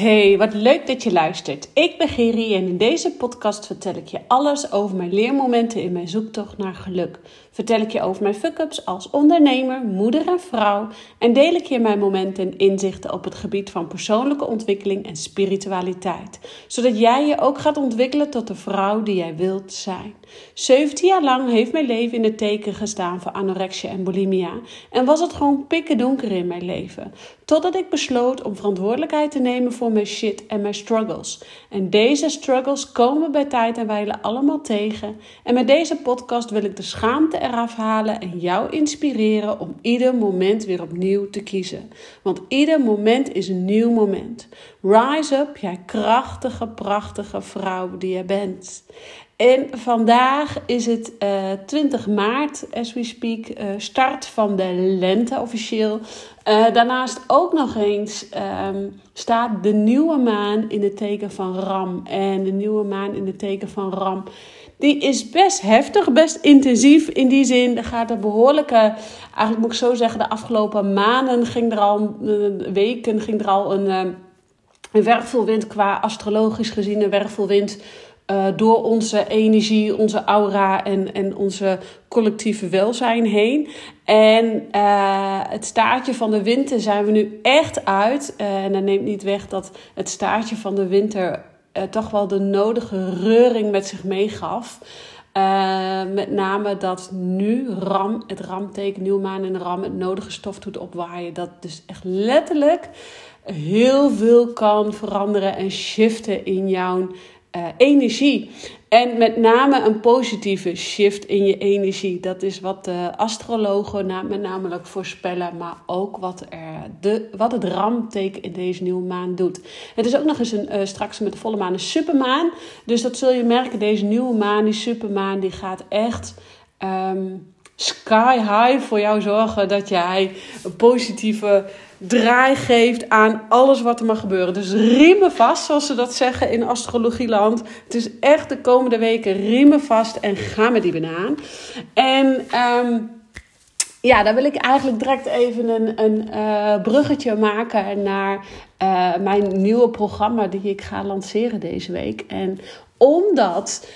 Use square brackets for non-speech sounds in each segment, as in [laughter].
Hey, wat leuk dat je luistert. Ik ben Geri en in deze podcast vertel ik je alles over mijn leermomenten in mijn zoektocht naar geluk. Vertel ik je over mijn fuck-ups als ondernemer, moeder en vrouw en deel ik je mijn momenten en inzichten op het gebied van persoonlijke ontwikkeling en spiritualiteit, zodat jij je ook gaat ontwikkelen tot de vrouw die jij wilt zijn. 17 jaar lang heeft mijn leven in het teken gestaan voor anorexia en bulimia en was het gewoon pikken donker in mijn leven, totdat ik besloot om verantwoordelijkheid te nemen voor mijn shit en mijn struggles. En deze struggles komen bij tijd en wijle allemaal tegen. En met deze podcast wil ik de schaamte eraf halen en jou inspireren om ieder moment weer opnieuw te kiezen. Want ieder moment is een nieuw moment. Rise up, jij krachtige, prachtige vrouw die je bent. En vandaag is het uh, eh, 20 maart, as we speak, uh, start van de lente officieel. Uh, daarnaast ook nog eens um, staat de nieuwe maan in het teken van Ram. En de nieuwe maan in het teken van Ram, die is best heftig, best intensief. In die zin er gaat er behoorlijke, eigenlijk moet ik zo zeggen, de afgelopen maanden ging er al, weken ging er al een, een wervelwind qua astrologisch gezien, een wervelwind uh, door onze energie, onze aura en, en onze collectieve welzijn heen. En uh, het staartje van de winter zijn we nu echt uit. Uh, en dat neemt niet weg dat het staartje van de winter toch wel de nodige reuring met zich meegaf. met name dat nu ram, het ramteken nieuwmaan en ram het nodige stof doet opwaaien. Dat dus echt letterlijk heel veel kan veranderen en shiften in jouw uh, energie. En met name een positieve shift in je energie. Dat is wat de astrologen met namelijk voorspellen, maar ook wat, er de, wat het ramteken in deze nieuwe maan doet. Het is ook nog eens een, uh, straks met de volle maan een supermaan. Dus dat zul je merken, deze nieuwe maan, die supermaan, die gaat echt. Um, sky high voor jou zorgen dat jij een positieve draai geeft aan alles wat er mag gebeuren. Dus riemen vast, zoals ze dat zeggen in astrologieland. Het is echt de komende weken riemen vast en ga met die banaan. En um, ja, dan wil ik eigenlijk direct even een, een uh, bruggetje maken naar uh, mijn nieuwe programma die ik ga lanceren deze week. En omdat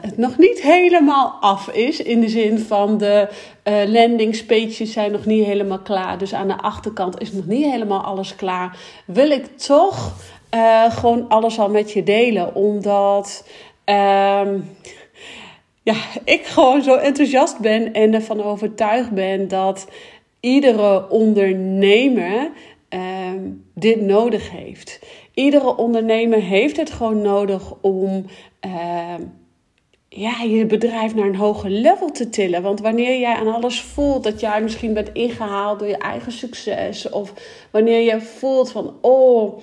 het nog niet helemaal af is. In de zin van de uh, landing pages zijn nog niet helemaal klaar. Dus aan de achterkant is nog niet helemaal alles klaar. Wil ik toch uh, gewoon alles al met je delen. Omdat uh, ja, ik gewoon zo enthousiast ben en ervan overtuigd ben dat iedere ondernemer dit nodig heeft. Iedere ondernemer heeft het gewoon nodig om uh, ja, je bedrijf naar een hoger level te tillen. Want wanneer jij aan alles voelt dat jij misschien bent ingehaald door je eigen succes. Of wanneer je voelt van, oh,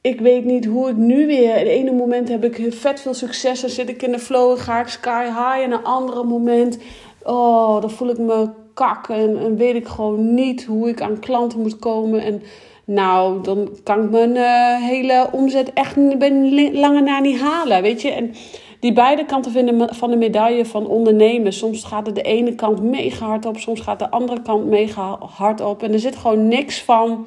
ik weet niet hoe ik nu weer. In ene moment heb ik vet veel succes en zit ik in de flow ga ik sky high. En een andere moment, oh, dan voel ik me kak en, weet ik gewoon niet hoe ik aan klanten moet komen. En nou, dan kan ik mijn uh, hele omzet echt ben lange na niet halen, weet je. En die beide kanten vinden van de medaille van ondernemen. Soms gaat het de ene kant mega hard op, soms gaat de andere kant mega hard op. En er zit gewoon niks van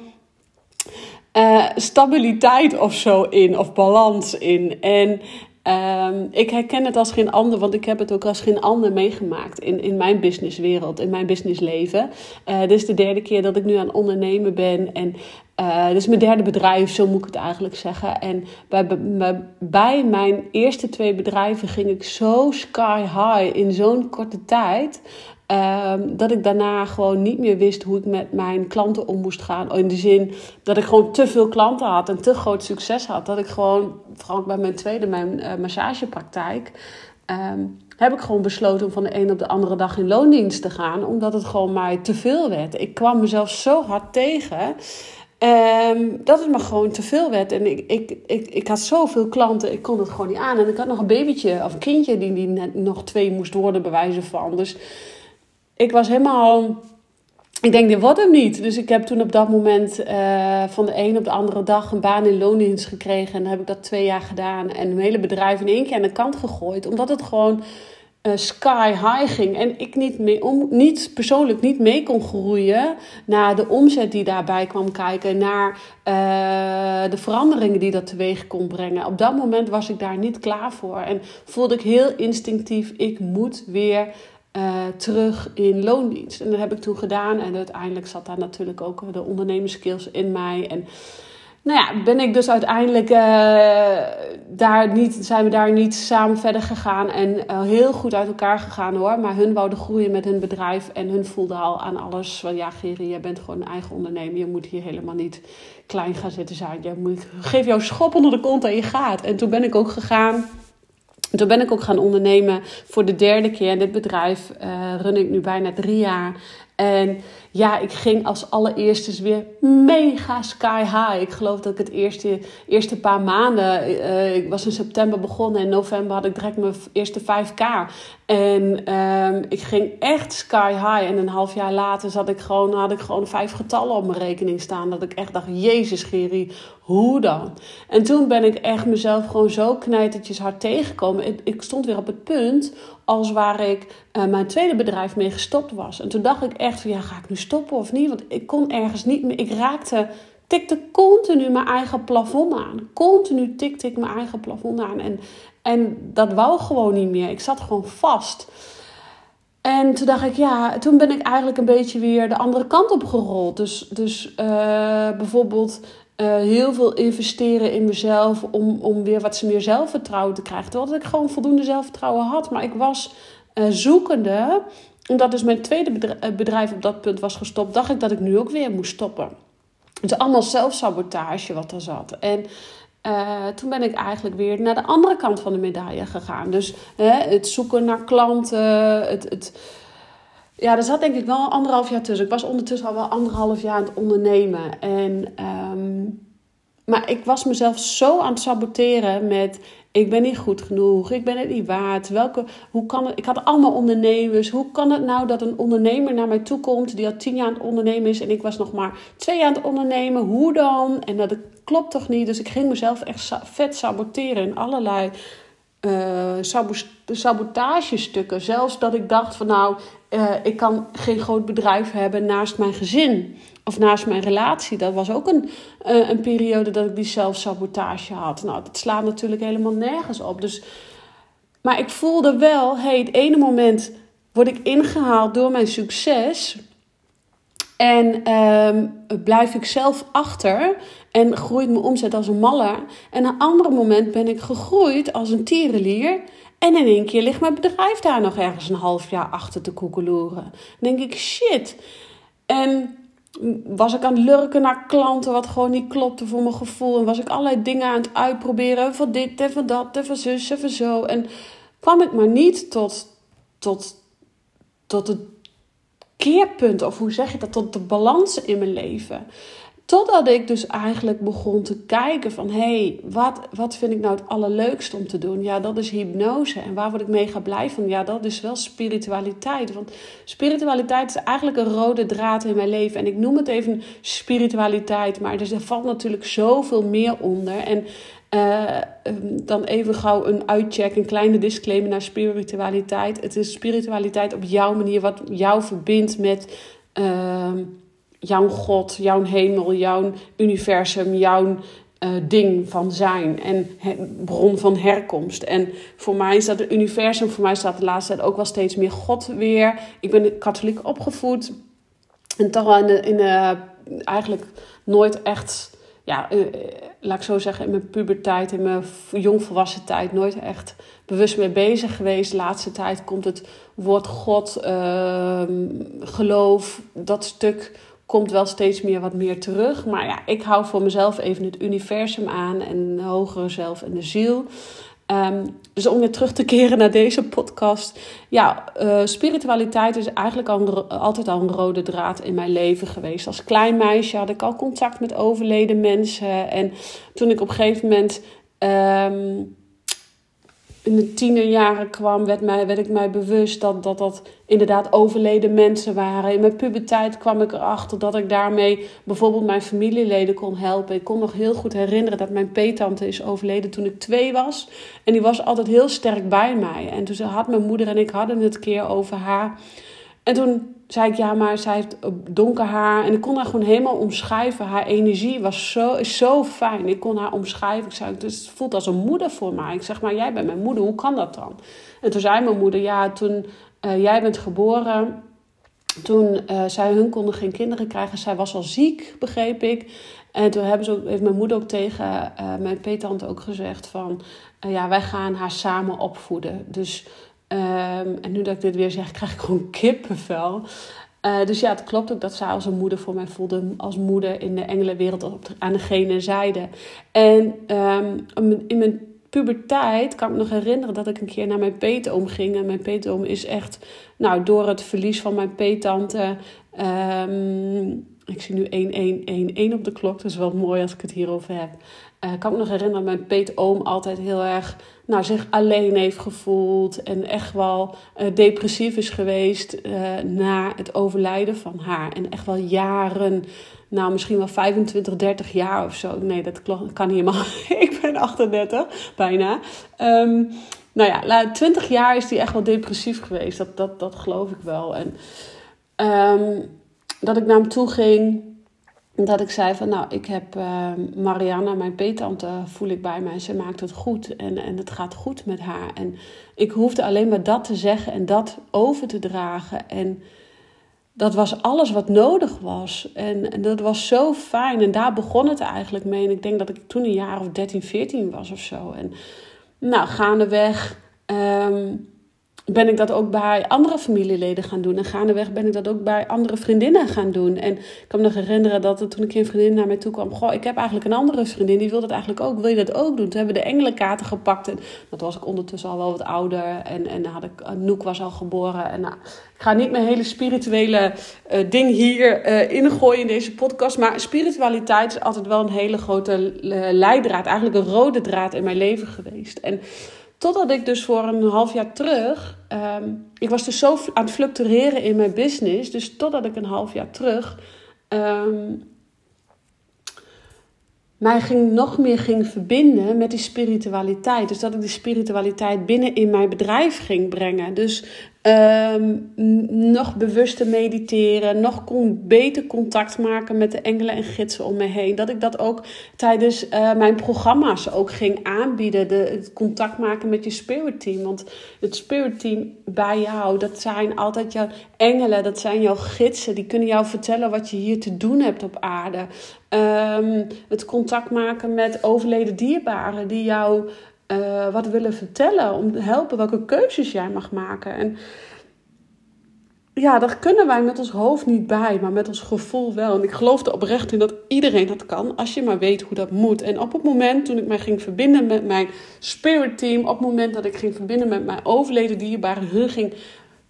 uh, stabiliteit of zo in, of balans in. En Um, ik herken het als geen ander, want ik heb het ook als geen ander meegemaakt in, in mijn businesswereld, in mijn businessleven. Uh, dit is de derde keer dat ik nu aan het ondernemen ben. En uh, dit is mijn derde bedrijf, zo moet ik het eigenlijk zeggen. En bij, bij mijn eerste twee bedrijven ging ik zo sky high in zo'n korte tijd. Um, dat ik daarna gewoon niet meer wist hoe ik met mijn klanten om moest gaan. In de zin dat ik gewoon te veel klanten had en te groot succes had. Dat ik gewoon, vooral bij mijn tweede, mijn uh, massagepraktijk, um, heb ik gewoon besloten om van de een op de andere dag in loondienst te gaan. Omdat het gewoon mij te veel werd. Ik kwam mezelf zo hard tegen. Um, dat het me gewoon te veel werd. En ik, ik, ik, ik had zoveel klanten, ik kon het gewoon niet aan. En ik had nog een babytje of een kindje die, die net nog twee moest worden, bij van. Dus ik was helemaal. Ik denk, dit wordt hem niet. Dus ik heb toen op dat moment uh, van de een op de andere dag een baan in loondienst gekregen. En heb ik dat twee jaar gedaan. En mijn hele bedrijf in één keer aan de kant gegooid. Omdat het gewoon sky high ging en ik niet, mee om, niet persoonlijk niet mee kon groeien naar de omzet die daarbij kwam kijken, naar de veranderingen die dat teweeg kon brengen. Op dat moment was ik daar niet klaar voor en voelde ik heel instinctief: ik moet weer uh, terug in loondienst. En dat heb ik toen gedaan. En uiteindelijk zat daar natuurlijk ook de ondernemerskills in mij. En nou ja, ben ik dus uiteindelijk uh, daar niet, zijn we daar niet samen verder gegaan. En uh, heel goed uit elkaar gegaan hoor. Maar hun wouden groeien met hun bedrijf. En hun voelden al aan alles. Van ja, Geri, jij bent gewoon een eigen ondernemer. Je moet hier helemaal niet klein gaan zitten zijn. Je moet, geef jouw schop onder de kont en je gaat. En toen ben ik ook gegaan toen ben ik ook gaan ondernemen voor de derde keer. Dit bedrijf uh, run ik nu bijna drie jaar. En ja, ik ging als allereerste weer mega sky high. Ik geloof dat ik het eerste, eerste paar maanden, uh, ik was in september begonnen en in november had ik direct mijn eerste 5k. En um, ik ging echt sky high. En een half jaar later zat ik gewoon, had ik gewoon vijf getallen op mijn rekening staan. Dat ik echt dacht, jezus Geri, hoe dan? En toen ben ik echt mezelf gewoon zo knijtertjes hard tegengekomen. Ik stond weer op het punt als waar ik uh, mijn tweede bedrijf mee gestopt was. En toen dacht ik echt van, ja, ga ik nu stoppen of niet? Want ik kon ergens niet meer, ik raakte tikte continu mijn eigen plafond aan. Continu tikte ik mijn eigen plafond aan. En, en dat wou gewoon niet meer. Ik zat gewoon vast. En toen dacht ik, ja, toen ben ik eigenlijk een beetje weer de andere kant op gerold. Dus, dus uh, bijvoorbeeld uh, heel veel investeren in mezelf om, om weer wat meer zelfvertrouwen te krijgen. Terwijl ik gewoon voldoende zelfvertrouwen had. Maar ik was uh, zoekende, omdat dus mijn tweede bedrijf op dat punt was gestopt, dacht ik dat ik nu ook weer moest stoppen. Het is allemaal zelfsabotage wat er zat. En uh, toen ben ik eigenlijk weer naar de andere kant van de medaille gegaan. Dus het zoeken naar klanten, het, het, ja, er zat denk ik wel anderhalf jaar tussen. Ik was ondertussen al wel anderhalf jaar aan het ondernemen. En, um, maar ik was mezelf zo aan het saboteren met ik ben niet goed genoeg, ik ben het niet waard. Welke, hoe kan het, ik had allemaal ondernemers. Hoe kan het nou dat een ondernemer naar mij toe komt die al tien jaar aan het ondernemen is en ik was nog maar twee jaar aan het ondernemen? Hoe dan? En dat klopt toch niet? Dus ik ging mezelf echt vet saboteren in allerlei uh, sabotagestukken. Zelfs dat ik dacht van nou, uh, ik kan geen groot bedrijf hebben naast mijn gezin of naast mijn relatie. Dat was ook een, uh, een periode dat ik die zelfsabotage had. Nou, dat slaat natuurlijk helemaal nergens op. Dus, maar ik voelde wel, hey, het ene moment word ik ingehaald door mijn succes. En um, blijf ik zelf achter en groeit mijn omzet als een malle. En een ander moment ben ik gegroeid als een tierenlier. En in één keer ligt mijn bedrijf daar nog ergens een half jaar achter te koekeloeren. Dan denk ik, shit. En was ik aan het lurken naar klanten wat gewoon niet klopte voor mijn gevoel. En was ik allerlei dingen aan het uitproberen. Van dit en van dat en van zus en van zo. En kwam ik maar niet tot, tot, tot het keerpunt. Of hoe zeg je dat? Tot de balans in mijn leven. Totdat ik dus eigenlijk begon te kijken van... hé, hey, wat, wat vind ik nou het allerleukste om te doen? Ja, dat is hypnose. En waar word ik mega blij van? Ja, dat is wel spiritualiteit. Want spiritualiteit is eigenlijk een rode draad in mijn leven. En ik noem het even spiritualiteit. Maar er valt natuurlijk zoveel meer onder. En uh, dan even gauw een uitcheck, een kleine disclaimer naar spiritualiteit. Het is spiritualiteit op jouw manier, wat jou verbindt met... Uh, jouw God, jouw hemel, jouw universum, jouw uh, ding van zijn en bron van herkomst. En voor mij is dat het universum, voor mij staat de laatste tijd ook wel steeds meer God weer. Ik ben katholiek opgevoed en toch wel in de, in de eigenlijk nooit echt ja, uh, laat ik zo zeggen, in mijn puberteit, in mijn jongvolwassen tijd, nooit echt bewust mee bezig geweest. De laatste tijd komt het woord God, uh, geloof, dat stuk komt wel steeds meer wat meer terug. Maar ja, ik hou voor mezelf even het universum aan en de hogere zelf en de ziel. Um, dus om weer terug te keren naar deze podcast. Ja, uh, spiritualiteit is eigenlijk al altijd al een rode draad in mijn leven geweest. Als klein meisje had ik al contact met overleden mensen. En toen ik op een gegeven moment um, in de tienerjaren kwam, werd, mij, werd ik mij bewust dat, dat dat inderdaad overleden mensen waren. In mijn puberteit kwam ik erachter dat ik daarmee bijvoorbeeld mijn familieleden kon helpen. Ik kon nog heel goed herinneren dat mijn peetante is overleden toen ik twee was. En die was altijd heel sterk bij mij. En toen had mijn moeder en ik hadden het keer over haar. En toen zei ik, ja, maar zij heeft donker haar. En ik kon haar gewoon helemaal omschrijven. Haar energie was zo, is zo fijn. Ik kon haar omschrijven. Ik zei, dus het voelt als een moeder voor mij. Ik zeg, maar jij bent mijn moeder, hoe kan dat dan? En toen zei mijn moeder, ja, toen uh, jij bent geboren... Toen uh, zij hun konden geen kinderen krijgen. Zij was al ziek, begreep ik. En toen hebben ze ook, heeft mijn moeder ook tegen uh, mijn peetante ook gezegd van... ja, wij gaan haar samen opvoeden. Dus Um, en nu dat ik dit weer zeg, krijg ik gewoon kippenvel. Uh, dus ja, het klopt ook dat zij als een moeder voor mij voelde. Als moeder in de engelenwereld aan de gene zijde. En um, in mijn puberteit kan ik me nog herinneren dat ik een keer naar mijn peetoom ging. En mijn peetoom is echt, nou, door het verlies van mijn peetante... Um, ik zie nu 1111 op de klok, dat is wel mooi als ik het hierover heb. Uh, kan ik me nog herinneren dat mijn peetoom altijd heel erg nou, zich alleen heeft gevoeld. En echt wel uh, depressief is geweest uh, na het overlijden van haar. En echt wel jaren, nou misschien wel 25, 30 jaar of zo. Nee, dat kan helemaal. [laughs] ik ben 38, bijna. Um, nou ja, 20 jaar is die echt wel depressief geweest. Dat, dat, dat geloof ik wel. En um, dat ik naar hem toe ging dat ik zei van nou, ik heb uh, Marianne, mijn peetante, voel ik bij mij. Ze maakt het goed en, en het gaat goed met haar. En ik hoefde alleen maar dat te zeggen en dat over te dragen. En dat was alles wat nodig was. En, en dat was zo fijn. En daar begon het eigenlijk mee. En ik denk dat ik toen een jaar of 13, 14 was of zo. En nou, gaandeweg... Um, ben ik dat ook bij andere familieleden gaan doen. En gaandeweg ben ik dat ook bij andere vriendinnen gaan doen. En ik kan me nog herinneren dat toen een keer een vriendin naar mij toe kwam. Goh, ik heb eigenlijk een andere vriendin, die wil dat eigenlijk ook. Wil je dat ook doen? Toen hebben we de engelenkaarten gepakt. En dat was ik ondertussen al wel wat ouder. En, en had ik, Noek was al geboren. En nou, ik ga niet mijn hele spirituele uh, ding hier uh, ingooien in deze podcast. Maar spiritualiteit is altijd wel een hele grote leidraad. Eigenlijk een rode draad in mijn leven geweest. En Totdat ik dus voor een half jaar terug. Um, ik was dus zo aan het fluctueren in mijn business. Dus totdat ik een half jaar terug. Um, mij ging nog meer ging verbinden met die spiritualiteit. Dus dat ik die spiritualiteit binnen in mijn bedrijf ging brengen. Dus um, nog bewuster mediteren, nog kon, beter contact maken met de engelen en gidsen om me heen. Dat ik dat ook tijdens uh, mijn programma's ook ging aanbieden. De, het contact maken met je spirit team. Want het spirit team bij jou, dat zijn altijd jouw engelen, dat zijn jouw gidsen. Die kunnen jou vertellen wat je hier te doen hebt op aarde. Um, het contact maken met overleden dierbaren die jou uh, wat willen vertellen. Om te helpen welke keuzes jij mag maken. En ja, daar kunnen wij met ons hoofd niet bij, maar met ons gevoel wel. En ik geloof er oprecht in dat iedereen dat kan, als je maar weet hoe dat moet. En op het moment toen ik mij ging verbinden met mijn spirit team, op het moment dat ik ging verbinden met mijn overleden dierbaren, hun ging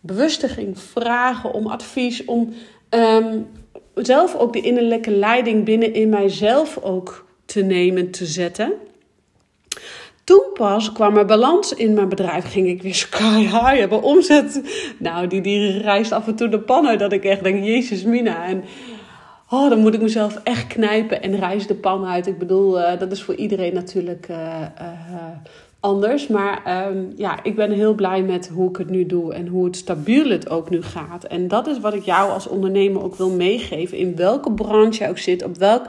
bewuster ging vragen om advies, om um, zelf ook de innerlijke leiding binnen in mijzelf ook te nemen, te zetten. Toen pas kwam er balans in mijn bedrijf. Ging ik weer sky high hebben. Omzet. Nou, die, die reist af en toe de pannen. Dat ik echt denk, Jezus Mina. En oh, dan moet ik mezelf echt knijpen en reis de pan uit. Ik bedoel, uh, dat is voor iedereen natuurlijk uh, uh, anders. Maar um, ja, ik ben heel blij met hoe ik het nu doe. En hoe het stabiel het ook nu gaat. En dat is wat ik jou als ondernemer ook wil meegeven. In welke branche je ook zit. Op welk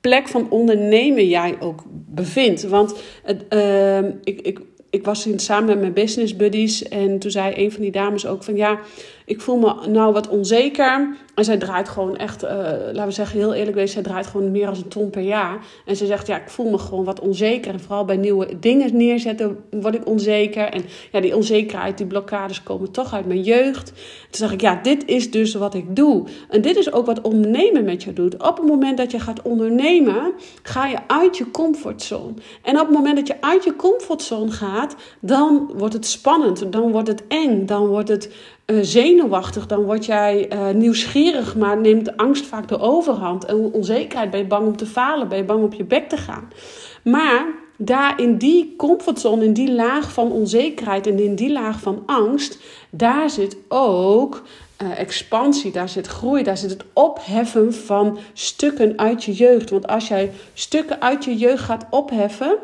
plek van ondernemen jij ook bevindt. Want uh, ik, ik, ik was in, samen met mijn business buddies en toen zei een van die dames ook van ja, ik voel me nou wat onzeker. En zij draait gewoon echt, uh, laten we zeggen heel eerlijk wezen, zij draait gewoon meer dan een ton per jaar. En ze zegt ja, ik voel me gewoon wat onzeker. En vooral bij nieuwe dingen neerzetten word ik onzeker. En ja, die onzekerheid, die blokkades komen toch uit mijn jeugd. Toen zeg ik ja, dit is dus wat ik doe. En dit is ook wat ondernemen met je doet. Op het moment dat je gaat ondernemen, ga je uit je comfortzone. En op het moment dat je uit je comfortzone gaat, dan wordt het spannend. Dan wordt het eng. Dan wordt het zenuwachtig, dan word jij uh, nieuwsgierig, maar neemt angst vaak de overhand. En onzekerheid, ben je bang om te falen, ben je bang op je bek te gaan. Maar daar in die comfortzone, in die laag van onzekerheid en in die laag van angst, daar zit ook uh, expansie, daar zit groei, daar zit het opheffen van stukken uit je jeugd. Want als jij stukken uit je jeugd gaat opheffen,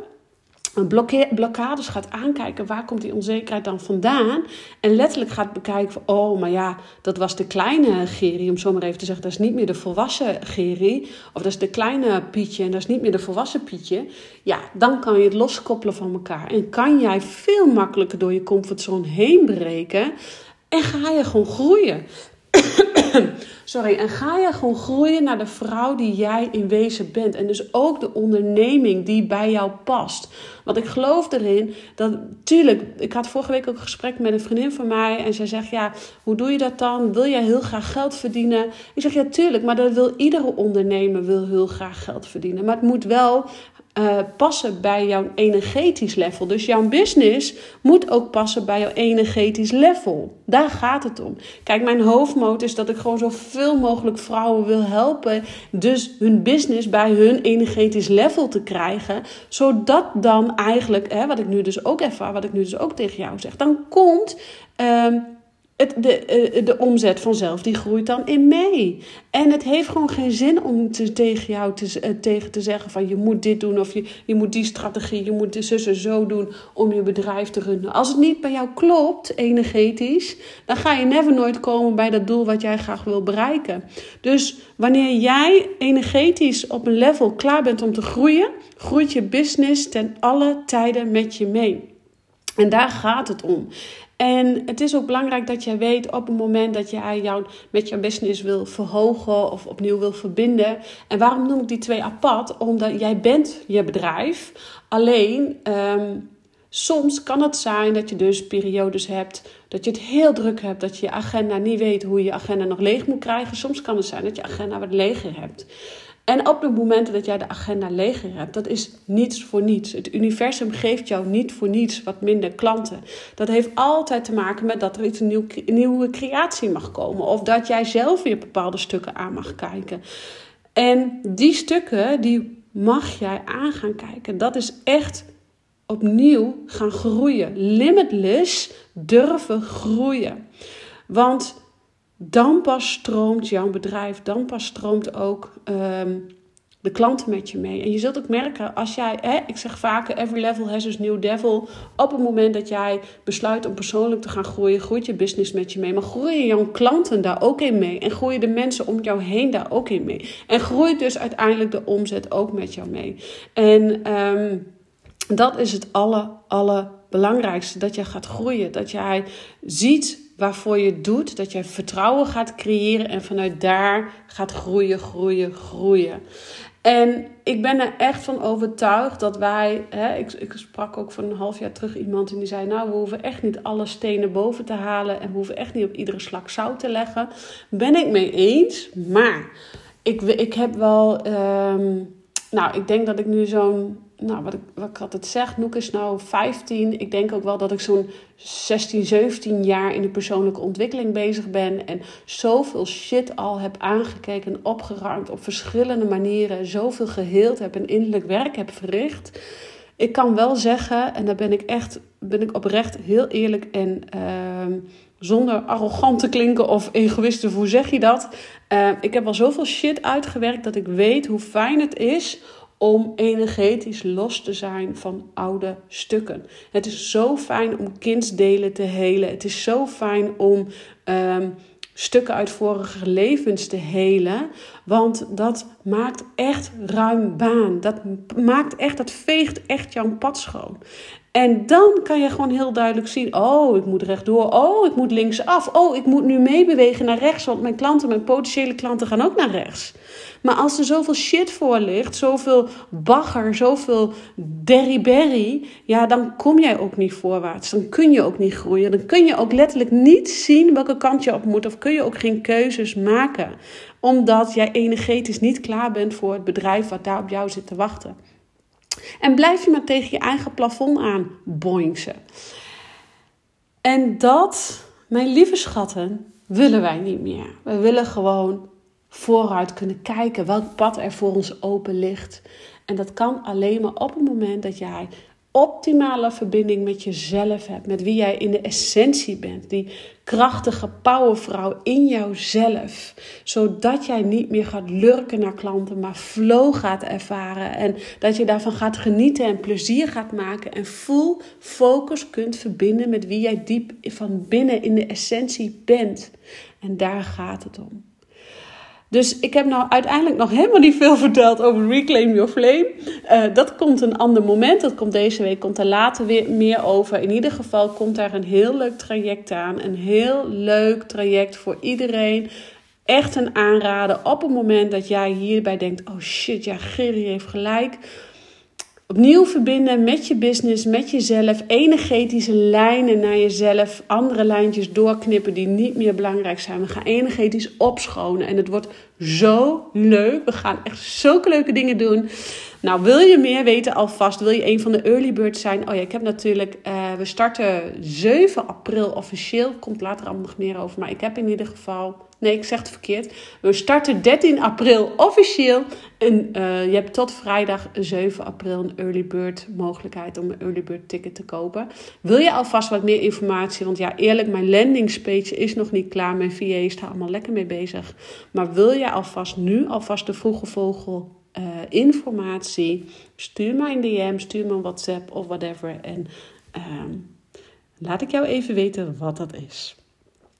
blokkades gaat aankijken, waar komt die onzekerheid dan vandaan? En letterlijk gaat bekijken oh, maar ja, dat was de kleine Geri, om zo maar even te zeggen, dat is niet meer de volwassen Geri, of dat is de kleine Pietje en dat is niet meer de volwassen Pietje. Ja, dan kan je het loskoppelen van elkaar en kan jij veel makkelijker door je comfortzone heen breken en ga je gewoon groeien. [coughs] Sorry, en ga je gewoon groeien naar de vrouw die jij in wezen bent. En dus ook de onderneming die bij jou past. Want ik geloof erin dat, tuurlijk, ik had vorige week ook een gesprek met een vriendin van mij. En zij zegt, ja, hoe doe je dat dan? Wil jij heel graag geld verdienen? Ik zeg, ja, tuurlijk, maar dat wil iedere ondernemer wil heel graag geld verdienen. Maar het moet wel uh, passen bij jouw energetisch level. Dus jouw business moet ook passen bij jouw energetisch level. Daar gaat het om. Kijk, mijn hoofdmoot is dat ik gewoon zoveel mogelijk vrouwen wil helpen. Dus hun business bij hun energetisch level te krijgen. Zodat dan eigenlijk, hè, wat ik nu dus ook ervaar, wat ik nu dus ook tegen jou zeg, dan komt. Um, het, de, eh, de omzet vanzelf, die groeit dan in mee. En het heeft gewoon geen zin om te, tegen jou te, uh, tegen te zeggen van je moet dit doen of je, je moet die strategie, je moet zussen zo doen om je bedrijf te runnen. Als het niet bij jou klopt, energetisch, dan ga je never nooit komen bij dat doel wat jij graag wil bereiken. Dus wanneer jij energetisch op een level klaar bent om te groeien, groeit je business ten alle tijden met je mee. En daar gaat het om. En het is ook belangrijk dat jij weet op het moment dat jij jou met jouw business wil verhogen of opnieuw wil verbinden. En waarom noem ik die twee apart? Omdat jij bent je bedrijf. Alleen um, soms kan het zijn dat je dus periodes hebt dat je het heel druk hebt, dat je je agenda niet weet hoe je je agenda nog leeg moet krijgen. Soms kan het zijn dat je agenda wat leger hebt. En op de momenten dat jij de agenda leger hebt, dat is niets voor niets. Het universum geeft jou niet voor niets wat minder klanten. Dat heeft altijd te maken met dat er iets nieuw, nieuwe creatie mag komen. Of dat jij zelf weer bepaalde stukken aan mag kijken. En die stukken, die mag jij aan gaan kijken. Dat is echt opnieuw gaan groeien. Limitless durven groeien. Want dan pas stroomt jouw bedrijf, dan pas stroomt ook um, de klanten met je mee. En je zult ook merken, als jij, hè, ik zeg vaker, every level has its new devil. Op het moment dat jij besluit om persoonlijk te gaan groeien, groeit je business met je mee. Maar groeien jouw klanten daar ook in mee? En groeien de mensen om jou heen daar ook in mee? En groeit dus uiteindelijk de omzet ook met jou mee? En um, dat is het alle, alle belangrijkste. Dat jij gaat groeien. Dat jij ziet waarvoor je doet. Dat jij vertrouwen gaat creëren en vanuit daar gaat groeien, groeien, groeien. En ik ben er echt van overtuigd dat wij. Hè, ik, ik sprak ook van een half jaar terug iemand en die zei: Nou, we hoeven echt niet alle stenen boven te halen. En we hoeven echt niet op iedere slak zout te leggen. Ben ik mee eens. Maar ik, ik heb wel. Um, nou, ik denk dat ik nu zo'n nou, wat ik, wat ik altijd zeg, Noek is nou 15. Ik denk ook wel dat ik zo'n 16, 17 jaar in de persoonlijke ontwikkeling bezig ben. En zoveel shit al heb aangekeken en opgeruimd op verschillende manieren. Zoveel geheeld heb en innerlijk werk heb verricht. Ik kan wel zeggen, en daar ben ik echt, ben ik oprecht heel eerlijk en uh, zonder arrogant te klinken of egoïstisch, hoe zeg je dat? Uh, ik heb al zoveel shit uitgewerkt dat ik weet hoe fijn het is om energetisch los te zijn van oude stukken. Het is zo fijn om kindsdelen te helen. Het is zo fijn om um, stukken uit vorige levens te helen. Want dat maakt echt ruim baan. Dat maakt echt, dat veegt echt jouw pad schoon. En dan kan je gewoon heel duidelijk zien: oh, ik moet rechtdoor. Oh, ik moet linksaf. Oh, ik moet nu meebewegen naar rechts, want mijn klanten, mijn potentiële klanten gaan ook naar rechts. Maar als er zoveel shit voor ligt, zoveel bagger, zoveel derryberry, ja, dan kom jij ook niet voorwaarts. Dan kun je ook niet groeien. Dan kun je ook letterlijk niet zien welke kant je op moet. Of kun je ook geen keuzes maken. Omdat jij energetisch niet klaar bent voor het bedrijf wat daar op jou zit te wachten. En blijf je maar tegen je eigen plafond aan boinksen. En dat, mijn lieve schatten, willen wij niet meer. We willen gewoon vooruit kunnen kijken welk pad er voor ons open ligt. En dat kan alleen maar op het moment dat jij optimale verbinding met jezelf hebt, met wie jij in de essentie bent, die krachtige powervrouw in jouzelf, zodat jij niet meer gaat lurken naar klanten, maar flow gaat ervaren en dat je daarvan gaat genieten en plezier gaat maken en full focus kunt verbinden met wie jij diep van binnen in de essentie bent. En daar gaat het om. Dus ik heb nou uiteindelijk nog helemaal niet veel verteld over Reclaim Your Flame. Uh, dat komt een ander moment. Dat komt deze week, komt er later weer meer over. In ieder geval komt daar een heel leuk traject aan. Een heel leuk traject voor iedereen. Echt een aanrader op het moment dat jij hierbij denkt: oh shit, ja, Gerry heeft gelijk Opnieuw verbinden met je business, met jezelf, energetische lijnen naar jezelf, andere lijntjes doorknippen die niet meer belangrijk zijn. We gaan energetisch opschonen en het wordt zo leuk. We gaan echt zulke leuke dingen doen. Nou, wil je meer weten alvast? Wil je een van de early birds zijn? Oh ja, ik heb natuurlijk, uh, we starten 7 april officieel. Komt later allemaal nog meer over. Maar ik heb in ieder geval Nee, ik zeg het verkeerd. We starten 13 april officieel. En uh, je hebt tot vrijdag 7 april een early bird mogelijkheid om een early bird ticket te kopen. Wil je alvast wat meer informatie? Want ja, eerlijk, mijn landingspage is nog niet klaar. Mijn VA is daar allemaal lekker mee bezig. Maar wil je alvast nu alvast de vroege vogel uh, informatie? Stuur mij een DM, stuur me een WhatsApp of whatever. En uh, laat ik jou even weten wat dat is.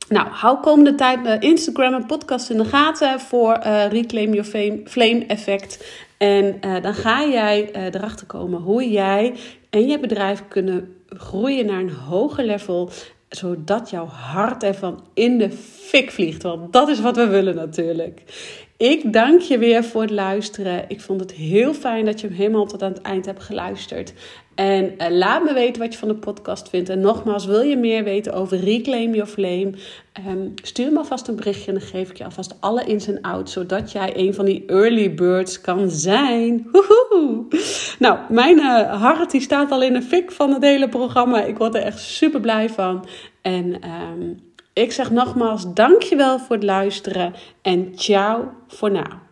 Nou, hou komende tijd Instagram en podcast in de gaten voor uh, Reclaim Your Flame, Effect. En uh, dan ga jij erachter komen hoe jij en je bedrijf kunnen groeien naar een hoger level zodat jouw hart ervan in de fik vliegt. Want dat is wat we willen natuurlijk. Ik dank je weer voor het luisteren. Ik vond het heel fijn dat je hem helemaal tot aan het eind hebt geluisterd. En uh, laat me weten wat je van de podcast vindt. En nogmaals, wil je meer weten over Reclaim Your Flame? Um, stuur me alvast een berichtje en dan geef ik je alvast alle ins en outs. Zodat jij een van die early birds kan zijn. Woehoe! Nou, mijn uh, hart die staat al in de fik van het hele programma. Ik word er echt super blij van. En um, ik zeg nogmaals dankjewel voor het luisteren. En ciao voor nu.